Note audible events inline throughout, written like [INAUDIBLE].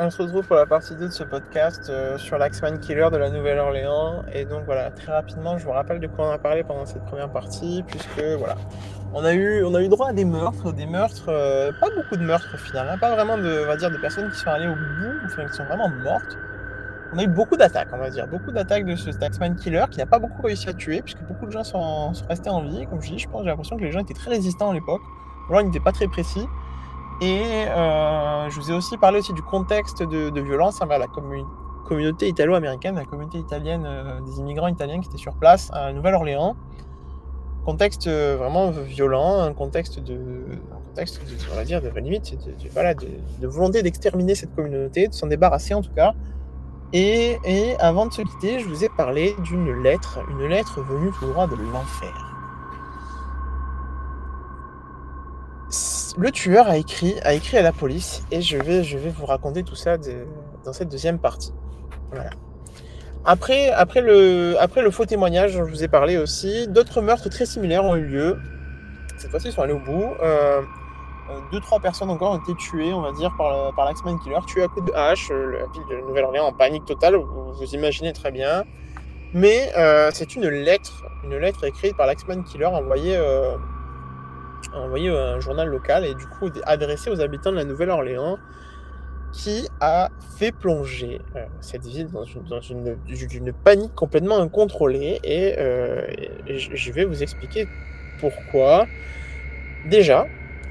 on se retrouve pour la partie 2 de ce podcast euh, sur l'Axman Killer de la Nouvelle-Orléans. Et donc voilà, très rapidement, je vous rappelle de quoi on a parlé pendant cette première partie, puisque voilà, on a eu, on a eu droit à des meurtres, des meurtres, euh, pas beaucoup de meurtres au final, hein, pas vraiment de, on va dire, de personnes qui sont allées au bout, enfin qui sont vraiment mortes. On a eu beaucoup d'attaques, on va dire, beaucoup d'attaques de ce Taxman Killer qui n'a pas beaucoup réussi à tuer, puisque beaucoup de gens sont, sont restés en vie. Comme je dis, je pense, j'ai l'impression que les gens étaient très résistants à l'époque. Alors, ils n'étaient pas très précis. Et euh, je vous ai aussi parlé aussi du contexte de, violence envers la communauté italo-américaine, la communauté italienne, euh, des immigrants italiens qui étaient sur place à Nouvelle-Orléans. Contexte euh, vraiment violent, un contexte de, on va dire, de limite, de, voilà, de, volonté d'exterminer cette communauté, de s'en débarrasser en tout cas. Et, et avant de se quitter, je vous ai parlé d'une lettre, une lettre venue tout droit de l'enfer. Le tueur a écrit, a écrit à la police et je vais, vous raconter tout ça dans cette deuxième partie. Après, le, faux témoignage dont je vous ai parlé aussi, d'autres meurtres très similaires ont eu lieu. Cette fois-ci, ils sont allés au bout. Euh, euh, deux, trois personnes encore ont été tuées, on va dire, par, l'Axman Killer, tuées à coups de hache. La ville de Nouvelle-Orléans en panique totale, vous, vous imaginez très bien. Mais euh, c'est une lettre, une lettre écrite par l'Axman Killer envoyée envoyé un journal local et du coup adressé aux habitants de la Nouvelle-Orléans qui a fait plonger euh, cette ville dans, une, panique complètement incontrôlée et, euh, je vais vous expliquer pourquoi. Déjà,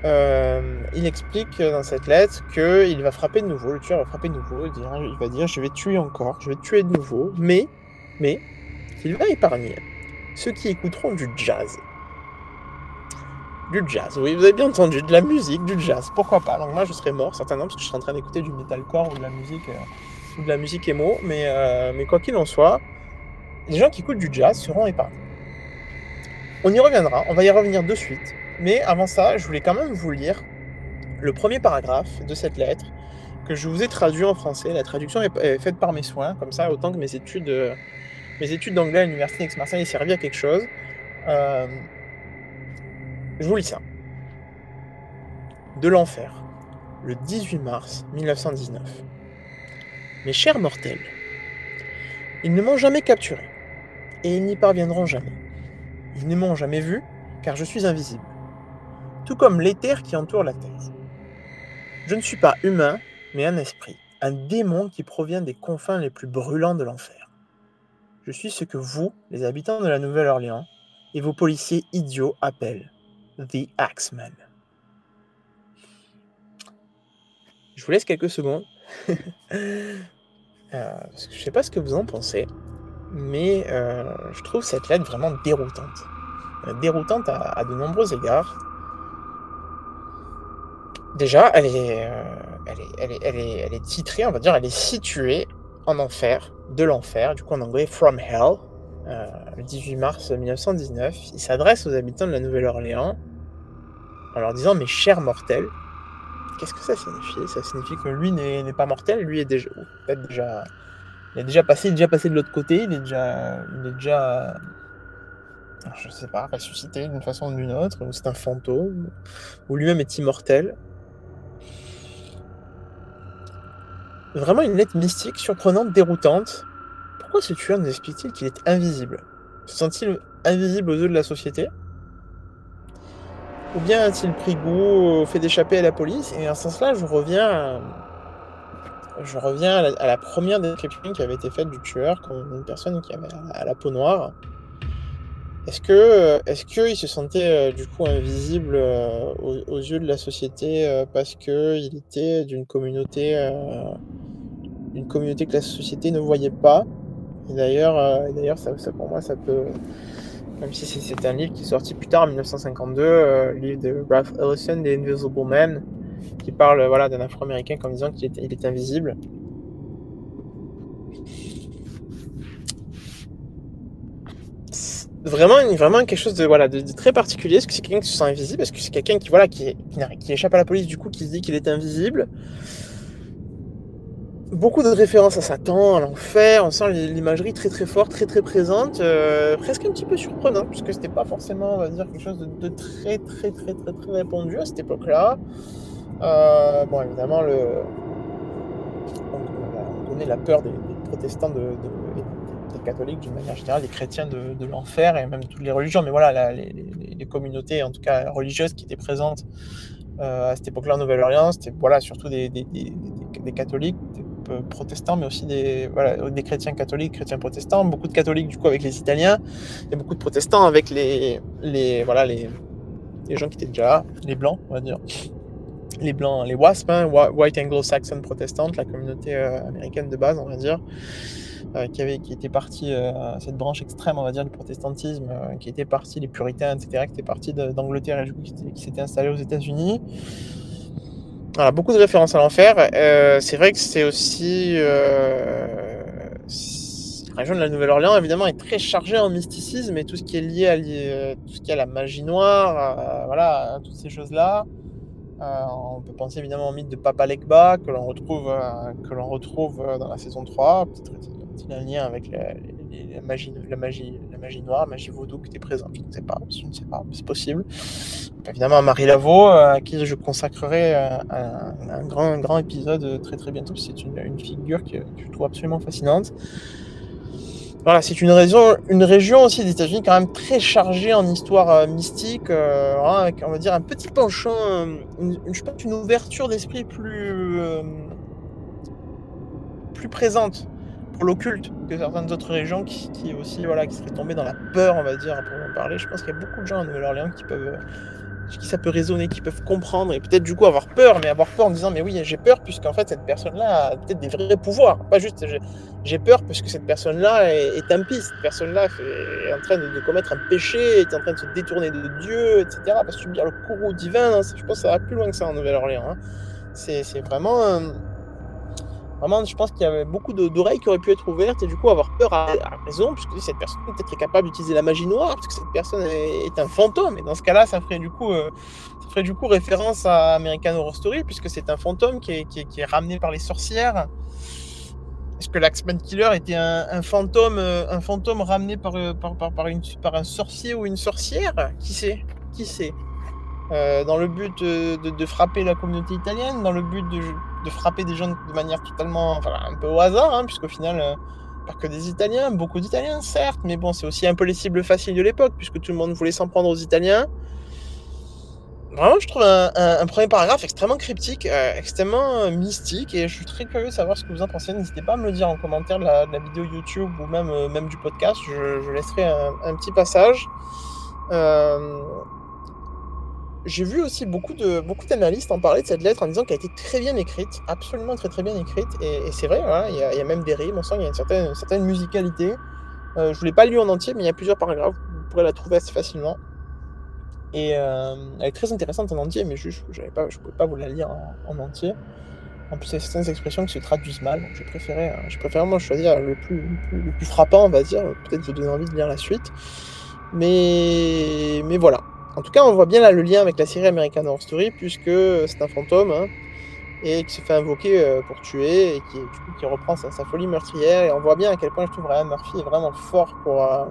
euh, il explique dans cette lettre qu'il va frapper de nouveau, le tueur va frapper de nouveau, il va dire je vais tuer encore, je vais tuer de nouveau, mais, mais, il va épargner ceux qui écouteront du jazz. Du jazz, oui, vous avez bien entendu, de la musique, du jazz, pourquoi pas? Donc moi je serais mort certainement parce que je serais en train d'écouter du metalcore ou de la musique euh, de la musique émo, mais, euh, mais quoi qu'il en soit, les gens qui écoutent du jazz seront épargnés. On y reviendra, on va y revenir de suite, mais avant ça, je voulais quand même vous lire le premier paragraphe de cette lettre que je vous ai traduit en français. La traduction est faite par mes soins, comme ça, autant que mes études, euh, études d'anglais à l'université d'Aix-Marseille aient servi à quelque chose. Je vous lis ça. De l'enfer, le 18 mars 1919. Mes chers mortels, ils ne m'ont jamais capturé, et ils n'y parviendront jamais. Ils ne m'ont jamais vu, car je suis invisible, tout comme l'éther qui entoure la Terre. Je ne suis pas humain, mais un esprit, un démon qui provient des confins les plus brûlants de l'enfer. Je suis ce que vous, les habitants de la Nouvelle-Orléans, et vos policiers idiots appellent The Axeman. Je vous laisse quelques secondes. [LAUGHS] Euh, je ne sais pas ce que vous en pensez, mais euh, je trouve cette lettre vraiment déroutante. Euh, déroutante à, de nombreux égards. Déjà, est, elle est titrée, on va dire, elle est située en enfer, de l'enfer, du coup en anglais From Hell, le 18 mars 1919. Il s'adresse aux habitants de la Nouvelle-Orléans en leur disant Mes chers mortels. Qu'est-ce que ça signifie? Ça signifie que lui n'est pas mortel, lui est déjà. Il est déjà passé, il est déjà passé de l'autre côté, il est déjà. Il est déjà. Je sais pas, ressuscité d'une façon ou d'une autre, ou c'est un fantôme, ou lui-même est immortel. Vraiment une lettre mystique, surprenante, déroutante. Pourquoi ce tueur nous explique-t-il qu'il est invisible? Se sent-il invisible aux yeux de la société? Ou bien a-t-il pris goût au fait d'échapper à la police Et en ce sens-là, je reviens, à, je reviens à la, première description qui avait été faite du tueur, comme une personne qui avait à la peau noire. Est-ce que, est-ce qu'il se sentait euh, du coup invisible euh, aux, yeux de la société euh, parce qu'il était d'une communauté, une communauté que la société ne voyait pas? Et d'ailleurs, d'ailleurs, ça, pour moi, ça peut, même si c'est un livre qui est sorti plus tard, en 1952, euh, livre de Ralph Ellison, The Invisible Man, qui parle voilà, d'un Afro-Américain comme disant qu'il est, invisible. Vraiment, vraiment quelque chose de, voilà, de, très particulier, parce que c'est quelqu'un qui se sent invisible, parce que c'est quelqu'un qui, voilà, qui, qui échappe à la police, du coup, qui se dit qu'il est invisible beaucoup de références à Satan, à l'enfer. On sent l'imagerie très très forte, très très présente, euh, presque un petit peu surprenant, puisque c'était pas forcément, on va dire, quelque chose de, très très très très très répandu à cette époque-là. Euh, bon, évidemment, le, donné la peur des, protestants, de, des catholiques d'une manière générale, des chrétiens de, l'enfer et même toutes les religions. Mais voilà, les, communautés, en tout cas religieuses, qui étaient présentes à cette époque-là en Nouvelle-Orléans, c'était voilà, surtout des, catholiques, des protestants, mais aussi des, voilà, des chrétiens catholiques, chrétiens protestants, beaucoup de catholiques du coup avec les Italiens, et beaucoup de protestants avec les, les, voilà, les, les gens qui étaient déjà là, les blancs, on va dire. Les blancs, les WASP, hein, White Anglo-Saxon Protestant, la communauté euh, américaine de base, on va dire. Euh, qui, avait, qui était parti, euh, cette branche extrême, on va dire, du protestantisme, qui était parti, les puritains, etc., qui étaient partis d'Angleterre et qui, qui s'étaient installés aux États-Unis. Voilà, beaucoup de références à l'enfer. c'est vrai que c'est aussi. la région de la Nouvelle-Orléans, évidemment, est très chargée en mysticisme et tout ce qui est lié à, tout ce qui est à la magie noire, voilà, à toutes ces choses-là. Euh, on peut penser évidemment au mythe de Papa Legba que l'on retrouve, euh, que l'on retrouve euh, dans la saison 3. Peut-être qu'il a un lien avec la, magie, la, magie, la magie noire, la magie vaudou qui était présente. Je ne sais pas, je ne sais pas, c'est possible. évidemment, Marie Laveau, à qui je consacrerai un, grand, grand épisode très très bientôt. C'est une, une, figure que, que, je trouve absolument fascinante. Voilà, c'est une région, aussi des États-Unis quand même très chargée en histoire euh, mystique, euh, avec, on va dire un petit penchant, euh, une, je pense une ouverture d'esprit plus présente pour l'occulte que certaines autres régions qui, aussi voilà qui seraient tombées dans la peur, on va dire pour en parler. Je pense qu'il y a beaucoup de gens en Nouvelle-Orléans qui peuvent qui ça peut résonner, qui peuvent comprendre et peut-être du coup avoir peur, mais avoir peur en disant mais oui j'ai peur puisqu'en fait cette personne-là a peut-être des vrais pouvoirs, pas juste j'ai peur parce que cette personne-là est, est impie, cette personne-là est en train de, commettre un péché, est en train de se détourner de Dieu, etc. Parce que subir le courroux divin, hein, je pense que ça va plus loin que ça en Nouvelle-Orléans. Hein. C'est vraiment Vraiment, je pense qu'il y avait beaucoup d'oreilles qui auraient pu être ouvertes et du coup avoir peur à, raison, puisque cette personne peut-être capable d'utiliser la magie noire, puisque cette personne est, un fantôme. Et dans ce cas-là, ça ferait du coup, euh, ça ferait du coup référence à American Horror Story, puisque c'est un fantôme qui est, qui, est, ramené par les sorcières. Est-ce que l'Axman Killer était un, fantôme, euh, un fantôme ramené par, euh, par, par, par, une, par un sorcier ou une sorcière? Qui sait? Qui sait? Dans le but de, frapper la communauté italienne, dans le but de, de frapper des gens de manière totalement, un peu au hasard, hein, puisqu'au final, euh, pas que des Italiens, beaucoup d'Italiens, certes, mais bon, c'est aussi un peu les cibles faciles de l'époque, puisque tout le monde voulait s'en prendre aux Italiens. Vraiment, je trouve un, premier paragraphe extrêmement cryptique, euh, extrêmement euh, mystique, et je suis très curieux de savoir ce que vous en pensez. N'hésitez pas à me le dire en commentaire de la, vidéo YouTube ou même, même du podcast. Je, laisserai un, petit passage j'ai vu aussi beaucoup de beaucoup d'analystes en parler de cette lettre en disant qu'elle a été très bien écrite, absolument très très bien écrite. Et, c'est vrai, il y, a même des rimes, on sent qu'il y a une certaine, certaine musicalité. Euh, je ne l'ai pas lu en entier, mais il y a plusieurs paragraphes, vous pourrez la trouver assez facilement. Et euh, elle est très intéressante en entier, mais juste, je ne pouvais pas vous la lire en, entier. En plus, il y a certaines expressions qui se traduisent mal, donc j'ai préféré, euh, j'ai préféré moi choisir le plus, le plus, frappant, on va dire, peut-être vous donner envie de lire la suite. Mais, mais voilà, en tout cas, on voit bien là le lien avec la série American Horror Story, puisque c'est un fantôme hein, et qui se fait invoquer euh, pour tuer et qui, reprend sa, folie meurtrière. Et on voit bien à quel point je trouve Ryan Murphy est vraiment fort pour, euh,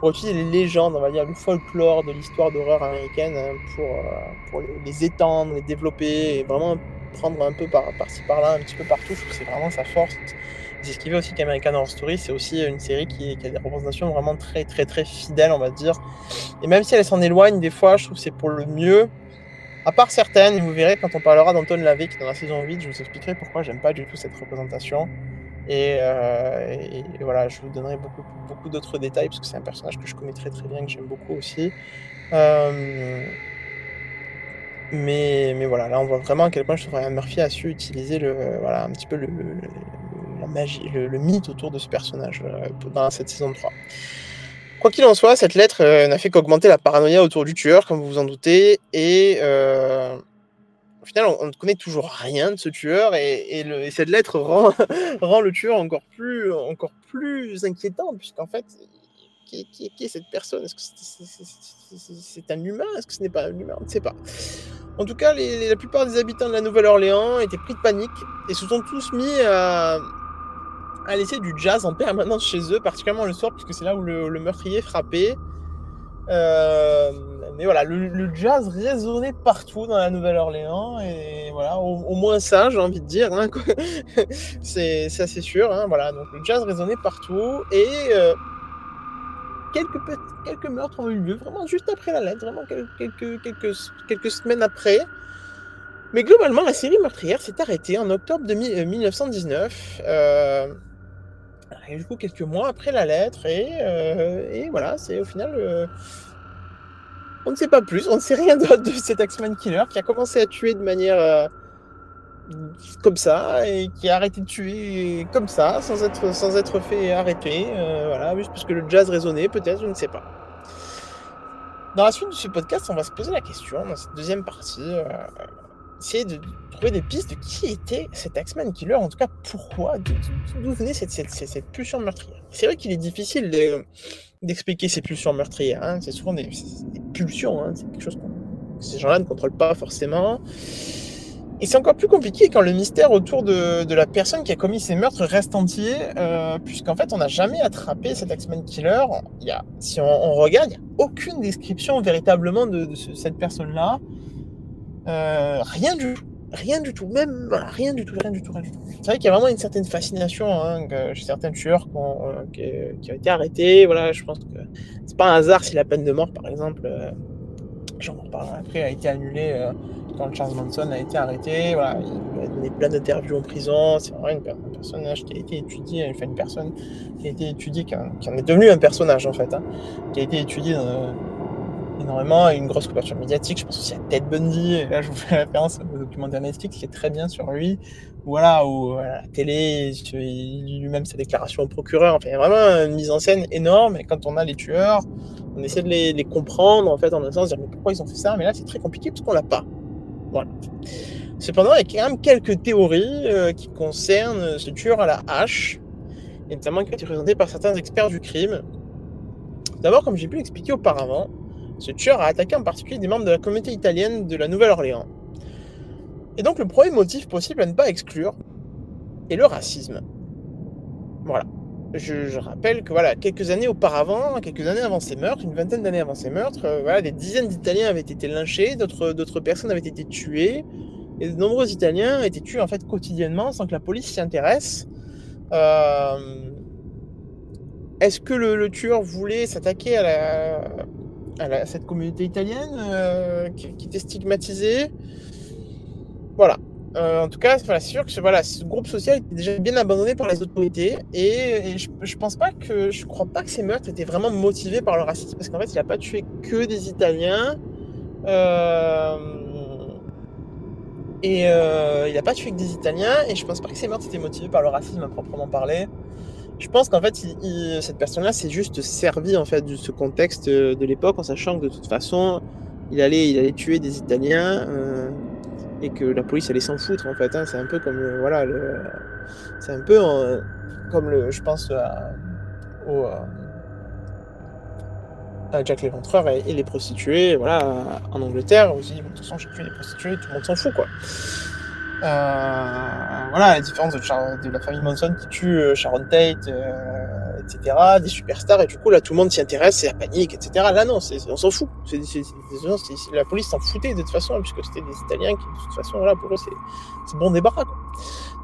pour utiliser les légendes, on va dire, le folklore de l'histoire d'horreur américaine hein, pour, euh, pour les, étendre, les développer et vraiment prendre un peu par, par-ci par-là, un petit peu partout. Je trouve que c'est vraiment sa force. C'est ce qui fait aussi qu'American Horror Story, c'est aussi une série qui, a des représentations vraiment très, très, très fidèles, on va dire. Et même si elle s'en éloigne des fois, je trouve que c'est pour le mieux. À part certaines, et vous verrez quand on parlera d'Anton Lavik dans la saison 8, je vous expliquerai pourquoi j'aime pas du tout cette représentation. Euh, et, voilà, je vous donnerai beaucoup, beaucoup d'autres détails parce que c'est un personnage que je connais très très bien, que j'aime beaucoup aussi. Euh, mais, mais voilà, là on voit vraiment à quel point je trouve Murphy a su utiliser le, voilà, un petit peu le, la magie, le, mythe autour de ce personnage euh, dans cette saison 3. Quoi qu'il en soit, cette lettre euh, n'a fait qu'augmenter la paranoïa autour du tueur, comme vous vous en doutez, et euh, au final, on, ne connaît toujours rien de ce tueur, et, cette lettre [LAUGHS] rend, le tueur encore plus, encore plus inquiétant, puisqu'en fait, qui, est cette personne? Est-ce que c'est un humain? Est-ce que ce n'est pas un humain? On ne sait pas. En tout cas, la plupart des habitants de la Nouvelle-Orléans étaient pris de panique et se sont tous mis à, à laisser du jazz en permanence chez eux, particulièrement le soir, puisque c'est là où le, meurtrier frappait. mais voilà, le, jazz résonnait partout dans la Nouvelle-Orléans et voilà, au, moins ça, j'ai envie de dire, hein, [LAUGHS] c'est assez sûr. Hein, voilà, donc le jazz résonnait partout et quelques, quelques meurtres ont eu lieu vraiment juste après la lettre, vraiment quelques, quelques, quelques semaines après. Mais globalement, la série meurtrière s'est arrêtée en octobre de 1919. Euh, euh du coup, quelques mois après la lettre. Et, euh, et voilà, c'est au final. Euh, on ne sait pas plus, on ne sait rien [LAUGHS] d'autre de cet Axeman Killer qui a commencé à tuer de manière comme ça et qui a arrêté de tuer comme ça, sans être, sans être fait arrêter. voilà, juste parce que le jazz résonnait, peut-être, je ne sais pas. Dans la suite de ce podcast, on va se poser la question, dans cette deuxième partie, essayer de trouver des pistes de qui était cet Axeman Killer, en tout cas pourquoi, d'où venait cette, cette, cette, pulsion meurtrière. C'est vrai qu'il est difficile d'expliquer ces pulsions meurtrières, hein. c'est souvent des, pulsions, hein. c'est quelque chose que ces gens-là ne contrôlent pas forcément. Et c'est encore plus compliqué quand le mystère autour de, la personne qui a commis ces meurtres reste entier, euh, puisqu'en fait on n'a jamais attrapé cet Axeman Killer. Il y a, si on, regarde, il n'y a aucune description véritablement de cette personne-là. Euh, rien du tout. Rien du tout, même rien du tout, rien du tout, rien du tout. C'est vrai qu'il y a vraiment une certaine fascination hein, chez certains tueurs euh, qui, ont été arrêtés. Voilà, je pense que c'est pas un hasard si la peine de mort, par exemple, euh, j'en reparlerai après, a été annulée quand Charles Manson a été arrêté. Voilà, il a donné plein d'interviews en prison. C'est vraiment un personnage qui a été étudié, enfin une personne qui a été étudiée, qui, en est devenu un personnage en fait, hein, qui a été étudié dans énormément, une grosse couverture médiatique. Je pense aussi à Ted Bundy. Et là, je vous fais référence au documentaire Netflix qui est très bien sur lui. Voilà, où à la télé, lui-même sa déclaration au procureur. Enfin, a vraiment une mise en scène énorme. Et quand on a les tueurs, on essaie de les, comprendre, en fait, en un sens, dire mais pourquoi ils ont fait ça Mais là, c'est très compliqué parce qu'on l'a pas. Voilà. Cependant, il y a quand même quelques théories euh, qui concernent ce tueur à la hache, et notamment qui ont été présentées par certains experts du crime. D'abord, comme j'ai pu l'expliquer auparavant, ce tueur a attaqué en particulier des membres de la communauté italienne de la Nouvelle-Orléans. Et donc le premier motif possible à ne pas exclure est le racisme. Voilà. Je, rappelle que voilà, quelques années auparavant, quelques années avant ces meurtres, une vingtaine d'années avant ces meurtres, euh, voilà, des dizaines d'Italiens avaient été lynchés, d'autres personnes avaient été tuées, et de nombreux Italiens étaient tués en fait quotidiennement sans que la police s'y intéresse. Euh, est-ce que le, tueur voulait s'attaquer à la, à, cette communauté italienne euh, qui, était stigmatisée. Voilà. Euh, en tout cas, c'est sûr que voilà, ce groupe social était déjà bien abandonné par les autorités et, je, je, pense pas que je crois pas que ces meurtres étaient vraiment motivés par le racisme parce qu'en fait, il n'a pas tué que des Italiens euh, et il n'a pas tué que des Italiens et je pense pas que ces meurtres étaient motivés par le racisme à proprement parler. Je pense qu'en fait, cette personne-là s'est juste servi en fait de ce contexte euh, de l'époque en sachant que de toute façon, il allait, il allait tuer des Italiens euh, et que la police allait s'en foutre en fait. Hein. C'est un peu comme le, voilà, c'est un peu comme le, je pense au à Jack l'Éventreur et, les prostituées, voilà, en Angleterre, aussi, de toute façon, j'ai tué des prostituées, tout le monde s'en fout, quoi. Euh, voilà, la différence de, la famille Manson qui tue euh, Sharon Tate, euh, etc., des superstars, et du coup, là, tout le monde s'y intéresse, c'est la panique, etc. Là, non, on s'en fout. la police s'en foutait de toute façon, puisque c'était des Italiens qui, de toute façon, là, pour eux, c'est bon débarras, quoi.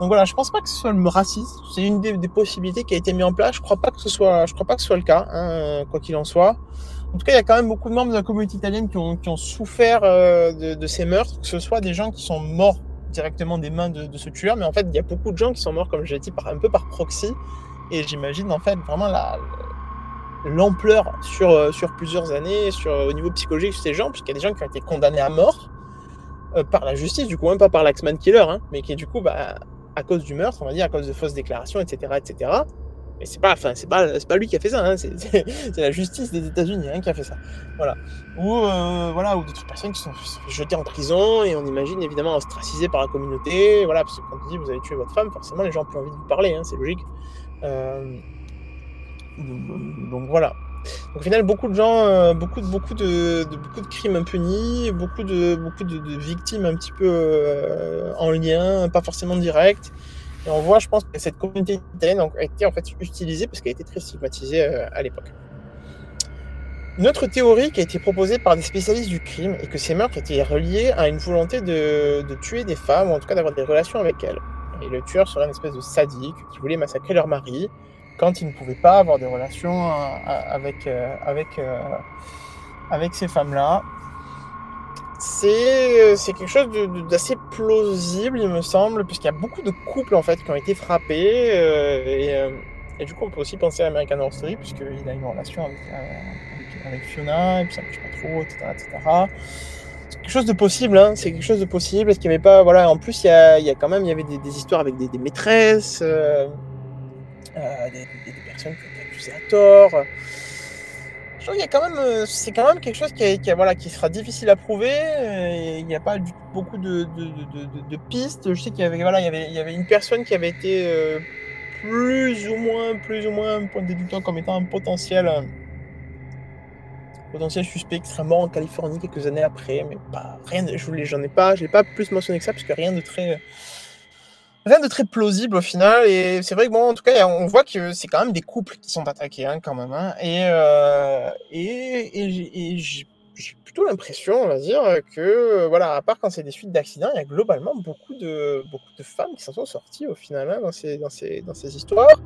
Donc voilà, je pense pas que ce soit le racisme, c'est une des, possibilités qui a été mise en place. Je crois pas que ce soit, je crois pas que ce soit le cas, hein, quoi qu'il en soit. En tout cas, il y a quand même beaucoup de membres de la communauté italienne qui ont, qui ont souffert de, de, ces meurtres, que ce soit des gens qui sont morts directement des mains de, ce tueur, mais en fait, il y a beaucoup de gens qui sont morts, comme j'ai dit, par, un peu par proxy. Et j'imagine en fait vraiment la, l'ampleur sur, euh, sur plusieurs années, sur, au niveau psychologique de ces gens, puisqu'il y a des gens qui ont été condamnés à mort euh, par la justice, du coup, même pas par l'Axman Killer, hein, mais qui, du coup, bah, à cause du meurtre, on va dire, à cause de fausses déclarations, etc., etc., mais c'est pas, enfin, c'est pas, pas lui qui a fait ça, hein, c'est, la justice des États-Unis hein, qui a fait ça. Voilà. Ou, euh, voilà, ou d'autres personnes qui sont jetées en prison et on imagine évidemment ostracisées par la communauté. Voilà, parce que quand on dit vous avez tué votre femme, forcément les gens ont plus envie de vous parler, hein, c'est logique. Euh, donc, voilà. Donc, au final, beaucoup de gens, euh, beaucoup, de, beaucoup, de, beaucoup de crimes impunis, beaucoup de, beaucoup de, victimes un petit peu en lien, pas forcément direct. Et on voit, je pense, que cette communauté italienne a été en fait utilisée parce qu'elle été très stigmatisée euh, à l'époque. Une autre théorie qui a été proposée par des spécialistes du crime est que ces meurtres étaient reliés à une volonté de, tuer des femmes, ou en tout cas d'avoir des relations avec elles. Et le tueur serait une espèce de sadique qui voulait massacrer leur mari quand il ne pouvait pas avoir des relations euh, avec, euh, avec, avec ces femmes-là. C'est quelque chose d'assez plausible, il me semble, puisqu'il y a beaucoup de couples en fait qui ont été frappés. et, et, du coup, on peut aussi penser à American Horror Story, puisqu'il a une relation avec, Fiona, et puis ça marche pas trop, etc. etc. C'est quelque chose de possible, hein, c'est quelque chose de possible. Est-ce qu'il n'y avait pas. Voilà, en plus, il y a, il y a quand même il y avait des, histoires avec des, maîtresses. Euh, des, personnes qui été accusées à tort. Je trouve qu'il y a quand même, euh, c'est quand même quelque chose qui, qui, voilà, qui sera difficile à prouver. il n'y a pas du, beaucoup de, de, de, pistes. Je sais qu'il y avait, voilà, il y avait, il y avait une personne qui avait été euh, plus ou moins, plus ou moins comme étant un potentiel, potentiel suspect extrêmement en Californie quelques années après, mais pas rien. Je voulais, j'en ai pas, j'ai pas plus mentionné que ça parce que rien de très rien de très plausible au final. Et c'est vrai que bon, en tout cas, on voit que c'est quand même des couples qui sont attaqués hein, quand même. Hein. Et, euh, et, et, j'ai plutôt l'impression, on va dire, que voilà, à part quand c'est des suites d'accidents, il y a globalement beaucoup de, beaucoup de femmes qui s'en sont sorties au final hein, dans, ces, dans, ces, dans ces histoires.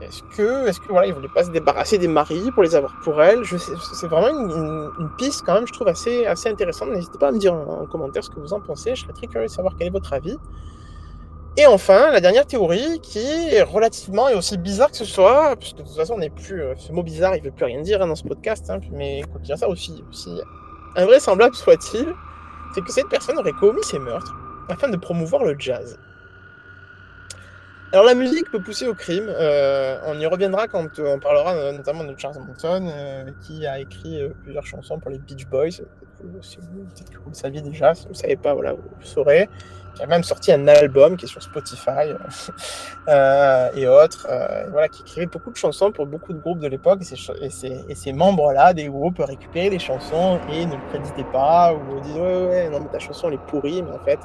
Est-ce que, est-ce que voilà, ils voulaient pas se débarrasser des maris pour les avoir pour elles C'est vraiment une, une, piste quand même, je trouve assez, assez intéressante. N'hésitez pas à me dire en, commentaire ce que vous en pensez. Je serais très curieux de savoir quel est votre avis. Et enfin, la dernière théorie qui est relativement et aussi bizarre que ce soit, puisque de toute façon, on n'est plus. Euh, ce mot bizarre, il veut plus rien dire hein, dans ce podcast, hein, mais quoi qu'il ça aussi, aussi invraisemblable soit-il, c'est que cette personne aurait commis ces meurtres afin de promouvoir le jazz. Alors la musique peut pousser au crime. Euh, on y reviendra quand euh, on parlera euh, notamment de Charles Manson, qui a écrit plusieurs chansons pour les Beach Boys. Peut-être que vous le saviez déjà, si vous ne savez pas, voilà, vous le saurez. Qui a même sorti un album qui est sur Spotify [LAUGHS] et autres, voilà, qui écrivait beaucoup de chansons pour beaucoup de groupes de l'époque. Et ces, et ces membres-là des groupes récupéraient les chansons et ne le créditaient pas ou disaient ouais, ouais, non mais ta chanson elle est pourrie, mais en fait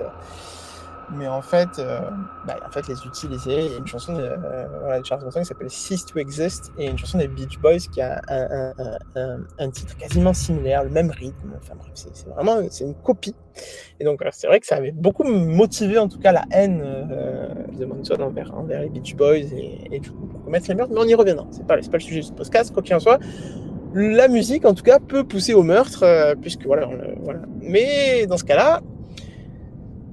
mais en fait, euh, bah, en fait, les utiliser. Il y a une chanson de, euh, Charles Manson qui s'appelle Cease to Exist et une chanson des Beach Boys qui a un, titre quasiment similaire, le même rythme. Enfin bref, c'est vraiment une copie. Et donc c'est vrai que ça avait beaucoup motivé en tout cas la haine euh, de Manson envers, envers les Beach Boys et, et du coup pour commettre les meurtres. Mais on y reviendra. C'est pas, pas le sujet de ce podcast, quoi qu'il en soit. La musique, en tout cas, peut pousser au meurtre, euh, puisque voilà, voilà. Mais dans ce cas-là,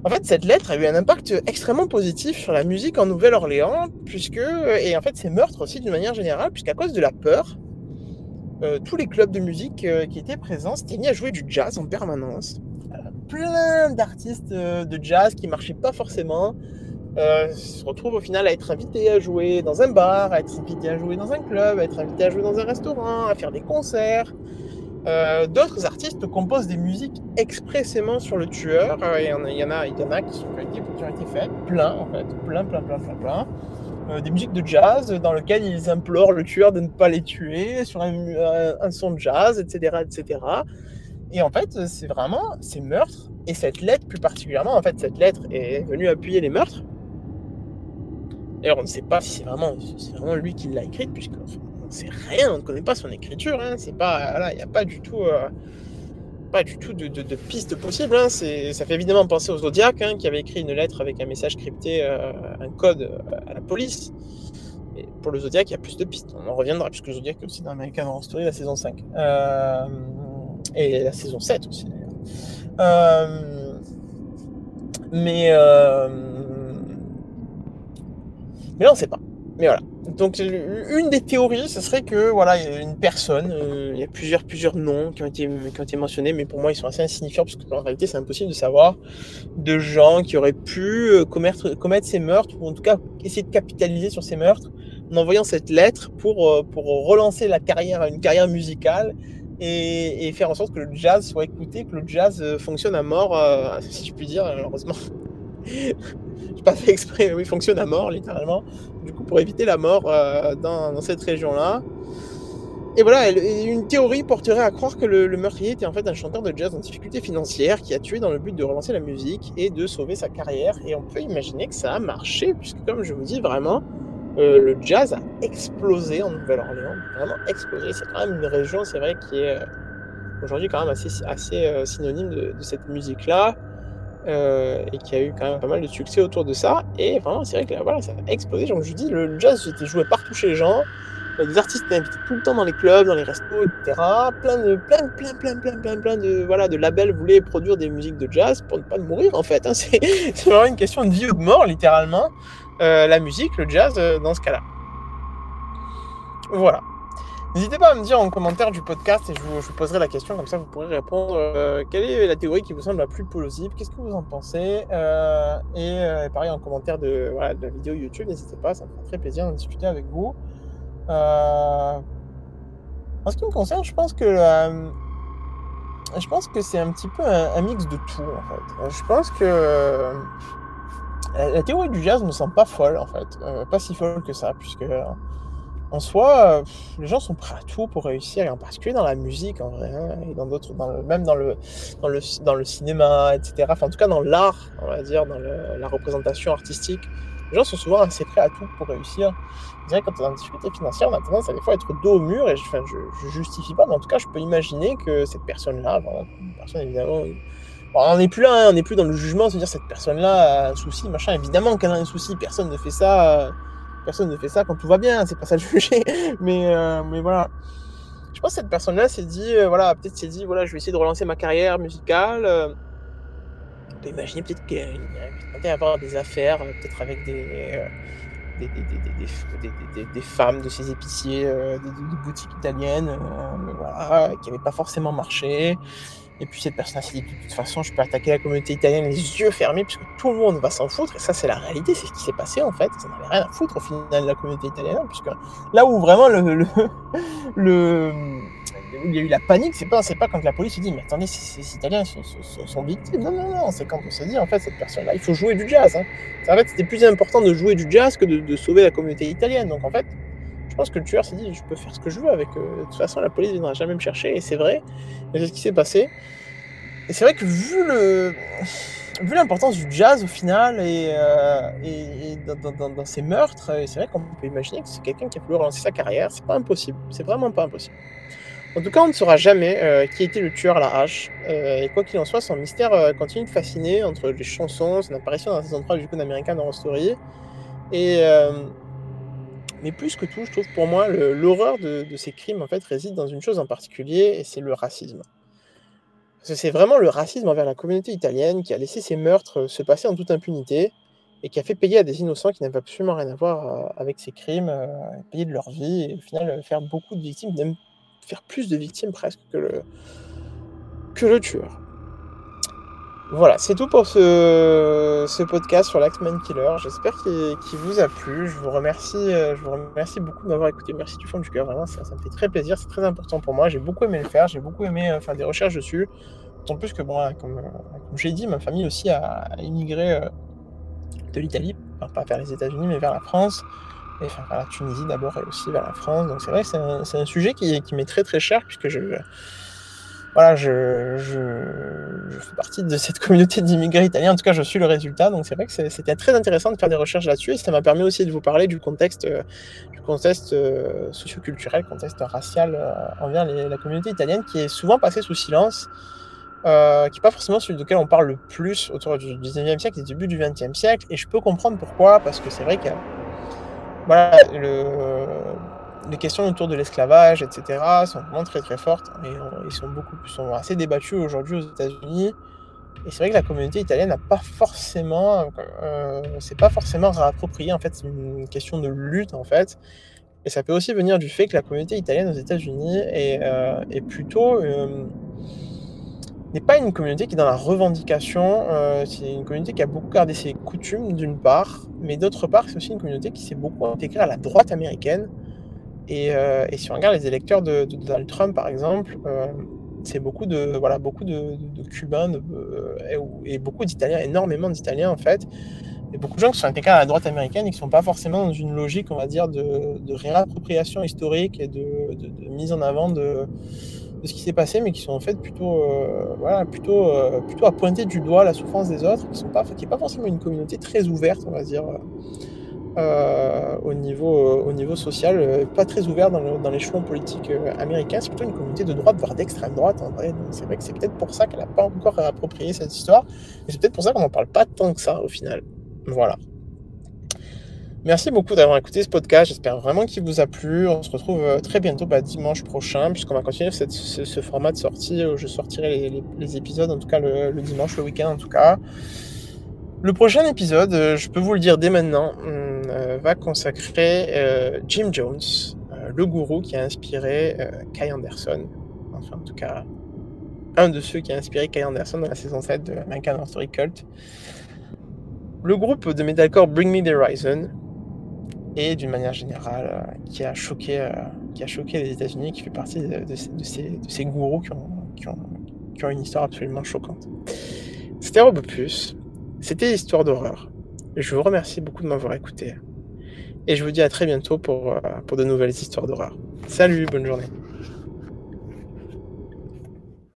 en fait, cette lettre a eu un impact extrêmement positif sur la musique en Nouvelle-Orléans, puisque, et en fait, ces meurtres aussi d'une manière générale, puisqu'à cause de la peur, euh, tous les clubs de musique euh, qui étaient présents s'étaient mis à jouer du jazz en permanence. Euh, plein d'artistes de jazz qui marchaient pas forcément se retrouvent au final à être invités à jouer dans un bar, à être invités à jouer dans un club, à être invités à jouer dans un restaurant, à faire des concerts. Euh, d'autres artistes composent des musiques expressément sur le tueur. Euh, il, y en a, il, y en a, il y en a qui, ont été faites, plein en fait, plein, plein, plein, plein, plein. Euh, des musiques de jazz dans lesquelles ils implorent le tueur de ne pas les tuer sur un, son de jazz, etc., etc. Et en fait, c'est vraiment ces meurtres et cette lettre plus particulièrement. En fait, cette lettre est venue appuyer les meurtres. D'ailleurs, on ne sait pas si c'est vraiment, vraiment lui qui l'a écrite, puisque c'est rien, on ne connaît pas son écriture. Hein, c'est pas, il n'y a pas du tout, euh, pas du tout de, de, piste possible. Hein, ça fait évidemment penser au Zodiac, hein, qui avait écrit une lettre avec un message crypté, euh, un code euh, à la police. Pour le Zodiac, il y a plus de pistes. On en reviendra, puisque le Zodiac est aussi dans American Horror Story, la saison 5. et la saison 7 aussi, d'ailleurs. mais, mais là, on ne sait pas. Mais voilà. Donc une des théories, ce serait que voilà, il y a une personne, euh, il y a plusieurs plusieurs noms qui ont été qui ont été mentionnés, mais pour moi ils sont assez insignifiants parce qu'en réalité c'est impossible de savoir de gens qui auraient pu euh, commettre commettre ces meurtres ou en tout cas essayer de capitaliser sur ces meurtres en envoyant cette lettre pour euh, pour relancer la carrière une carrière musicale et, et, faire en sorte que le jazz soit écouté, que le jazz fonctionne à mort, si je puis dire malheureusement. J'ai pas fait exprès, oui, fonctionne à mort, littéralement. Du coup, pour éviter la mort euh, dans, cette région-là. Et voilà, une théorie porterait à croire que le, meurtrier était en fait un chanteur de jazz en difficulté financière qui a tué dans le but de relancer la musique et de sauver sa carrière. Et on peut imaginer que ça a marché, puisque comme je vous dis, vraiment, le jazz a explosé en Nouvelle-Orléans, vraiment explosé. C'est quand même une région, c'est vrai, qui est aujourd'hui quand même assez synonyme de, cette musique-là. Et qui a eu quand même pas mal de succès autour de ça. Et vraiment, c'est vrai que voilà, ça a explosé. Genre, je dis, le jazz était joué partout chez les gens. des artistes étaient invités tout le temps dans les clubs, dans les restos, etc. Plein de, plein, plein, plein, plein, plein, plein de, voilà, de labels voulaient produire des musiques de jazz pour ne pas mourir, en fait. Hein. [LAUGHS] C'est vraiment une question de vie ou de mort, littéralement. la musique, le jazz, dans ce cas-là. Voilà. N'hésitez pas à me dire en commentaire du podcast et je vous, poserai la question, comme ça vous pourrez répondre. Euh, quelle est la théorie qui vous semble la plus plausible? Qu'est-ce que vous en pensez? Euh, euh, et, pareil en commentaire de, la vidéo YouTube, n'hésitez pas, ça me fera très plaisir d'en discuter avec vous. en ce qui me concerne, je pense que je pense que c'est un petit peu un, mix de tout. Je pense que la théorie du jazz me semble pas folle en fait, pas si folle que ça, puisque en soi, les gens sont prêts à tout pour réussir, et en particulier dans la musique, en vrai, hein, et dans d'autres, même dans le, dans, le, dans le cinéma, etc. Enfin, en tout cas, dans l'art, on va dire, dans la représentation artistique. Les gens sont souvent assez prêts à tout pour réussir. Je dirais quand on est en difficulté financière, on a tendance à des fois être dos au mur, et je, enfin, je, justifie pas, mais en tout cas, je peux imaginer que cette personne-là, une personne évidemment, on n'est plus là, hein, on n'est plus dans le jugement, se dire cette personne-là a un souci, machin. Évidemment qu'elle a un souci, personne ne fait ça Personne ne fait ça quand tout va bien, c'est pas ça le [LAUGHS] sujet. Mais, euh, mais voilà. Je pense que cette personne-là s'est dit, euh, voilà, peut-être s'est dit, voilà, je vais essayer de relancer ma carrière musicale. Euh. on peut imaginer peut-être qu'elle tentait avoir des affaires, peut-être avec des, des, des, des, femmes de ses épiciers, des, boutiques italiennes, voilà, qui n'avaient pas forcément marché. Et puis cette personne s'est dit, de toute façon, je peux attaquer la communauté italienne les yeux fermés, puisque tout le monde va s'en foutre. Et ça, c'est la réalité, c'est ce qui s'est passé en fait. Ça n'avait rien à foutre au final de la communauté italienne, puisque là où vraiment le, le, [LAUGHS] il y a eu la panique, c'est pas, pas quand la police se dit, mais attendez, ces, Italiens sont, victimes. Non, non, non, c'est quand on se dit, en fait, cette personne-là, il faut jouer du jazz. Hein. En fait, c'était plus important de jouer du jazz que de, sauver la communauté italienne. Donc en fait, je pense que le tueur s'est dit, je peux faire ce que je veux avec. eux. de toute façon, la police viendra jamais me chercher, et c'est vrai. Et c'est ce qui s'est passé. Et c'est vrai que vu le. Vu l'importance du jazz au final et, euh, dans, ces meurtres, c'est vrai qu'on peut imaginer que c'est quelqu'un qui a voulu relancer sa carrière. C'est pas impossible. C'est vraiment pas impossible. En tout cas, on ne saura jamais euh, qui était le tueur à la hache. Euh, et quoi qu'il en soit, son mystère continue de fasciner entre les chansons, son apparition dans la saison 3 du coup d'American Horror Story. Et, mais plus que tout, je trouve pour moi, l'horreur de, ces crimes réside dans une chose en particulier, et c'est le racisme. Parce que c'est vraiment le racisme envers la communauté italienne qui a laissé ces meurtres se passer en toute impunité et qui a fait payer à des innocents qui n'avaient absolument rien à voir euh, avec ces crimes, euh, payer de leur vie et au final faire beaucoup de victimes, même faire plus de victimes presque que le tueur. Voilà, c'est tout pour ce, podcast sur l'Axman Killer. J'espère qu'il vous a plu. Je vous remercie, euh, je vous remercie beaucoup de m'avoir écouté. Merci du fond du cœur. Vraiment, ça, me fait très plaisir. C'est très important pour moi. J'ai beaucoup aimé le faire. J'ai beaucoup aimé euh, faire des recherches dessus. D'autant plus que, bon, euh, comme, j'ai dit, ma famille aussi a, immigré de l'Italie, pas vers les États-Unis, mais vers la France. Et enfin, vers la Tunisie d'abord et aussi vers la France. Donc c'est vrai que c'est un, sujet qui, qui m'est très très cher puisque je voilà, je, je, fais partie de cette communauté d'immigrés italiens. En tout cas, je suis le résultat. Donc, c'est vrai que c'était très intéressant de faire des recherches là-dessus. Et ça m'a permis aussi de vous parler du contexte, euh, du contexte euh, socioculturel, contexte racial euh, envers la communauté italienne, qui est souvent passé sous silence, qui n'est pas forcément celui duquel on parle le plus autour du 19e siècle et du début du 20e siècle. Et je peux comprendre pourquoi, parce que c'est vrai que voilà, le les questions autour de l'esclavage, etc., sont vraiment très très fortes et euh, ils sont beaucoup sont assez débattus aujourd'hui aux États-Unis. Et c'est vrai que la communauté italienne n'a pas forcément, euh, c'est pas forcément réapproprié en fait, c'est une question de lutte en fait. Et ça peut aussi venir du fait que la communauté italienne aux États-Unis est, euh, plutôt n'est pas une communauté qui est dans la revendication. c'est une communauté qui a beaucoup gardé ses coutumes d'une part, mais d'autre part c'est aussi une communauté qui s'est beaucoup intégrée à la droite américaine. Euh, et, si on regarde les électeurs de, Donald Trump, par exemple, euh, c'est beaucoup de, voilà, beaucoup de, Cubains euh, et, beaucoup d'Italiens, énormément d'Italiens en fait. Et beaucoup de gens qui sont intégrés à la droite américaine et qui ne sont pas forcément dans une logique, on va dire, de, réappropriation historique et de, mise en avant de, ce qui s'est passé, mais qui sont en fait plutôt, voilà, plutôt, plutôt à pointer du doigt la souffrance des autres, qui n'est pas, pas forcément une communauté très ouverte, on va dire euh, au, niveau, au niveau social, pas très ouvert dans, dans l'échelon politique américain. C'est plutôt une communauté de droite, voire d'extrême droite en vrai. c'est vrai que c'est peut-être pour ça qu'elle n'a pas encore approprié cette histoire. Et c'est peut-être pour ça qu'on n'en parle pas tant que ça au final. Voilà. Merci beaucoup d'avoir écouté ce podcast. J'espère vraiment qu'il vous a plu. On se retrouve euh, très bientôt bah, dimanche prochain, puisqu'on va continuer ce, format de sortie où je sortirai les, épisodes, en tout cas le, dimanche, le week-end en tout cas. Le prochain épisode, euh, je peux vous le dire dès maintenant, euh, va consacrer Jim Jones, le gourou qui a inspiré Kai Anderson. Enfin, en tout cas, un de ceux qui a inspiré Kai Anderson dans la saison 7 de American Story Cult. Le groupe de metalcore Bring Me the Horizon, et d'une manière générale euh, qui a choqué, euh, qui a choqué les États-Unis, qui fait partie de, ces, gourous qui ont, qui, ont, une histoire absolument choquante. C'était Robopus, c'était Histoire d'horreur. Je vous remercie beaucoup de m'avoir écouté et je vous dis à très bientôt pour, euh, pour de nouvelles histoires d'horreur. Salut, bonne journée.